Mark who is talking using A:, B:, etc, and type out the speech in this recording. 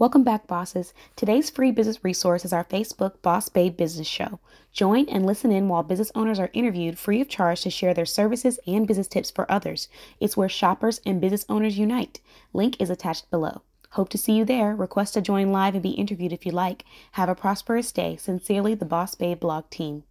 A: Welcome back, bosses. Today's free business resource is our Facebook Boss Babe Business Show. Join and listen in while business owners are interviewed free of charge to share their services and business tips for others. It's where shoppers and business owners unite. Link is attached below. Hope to see you there. Request to join live and be interviewed if you like. Have a prosperous day. Sincerely, the Boss Babe blog team.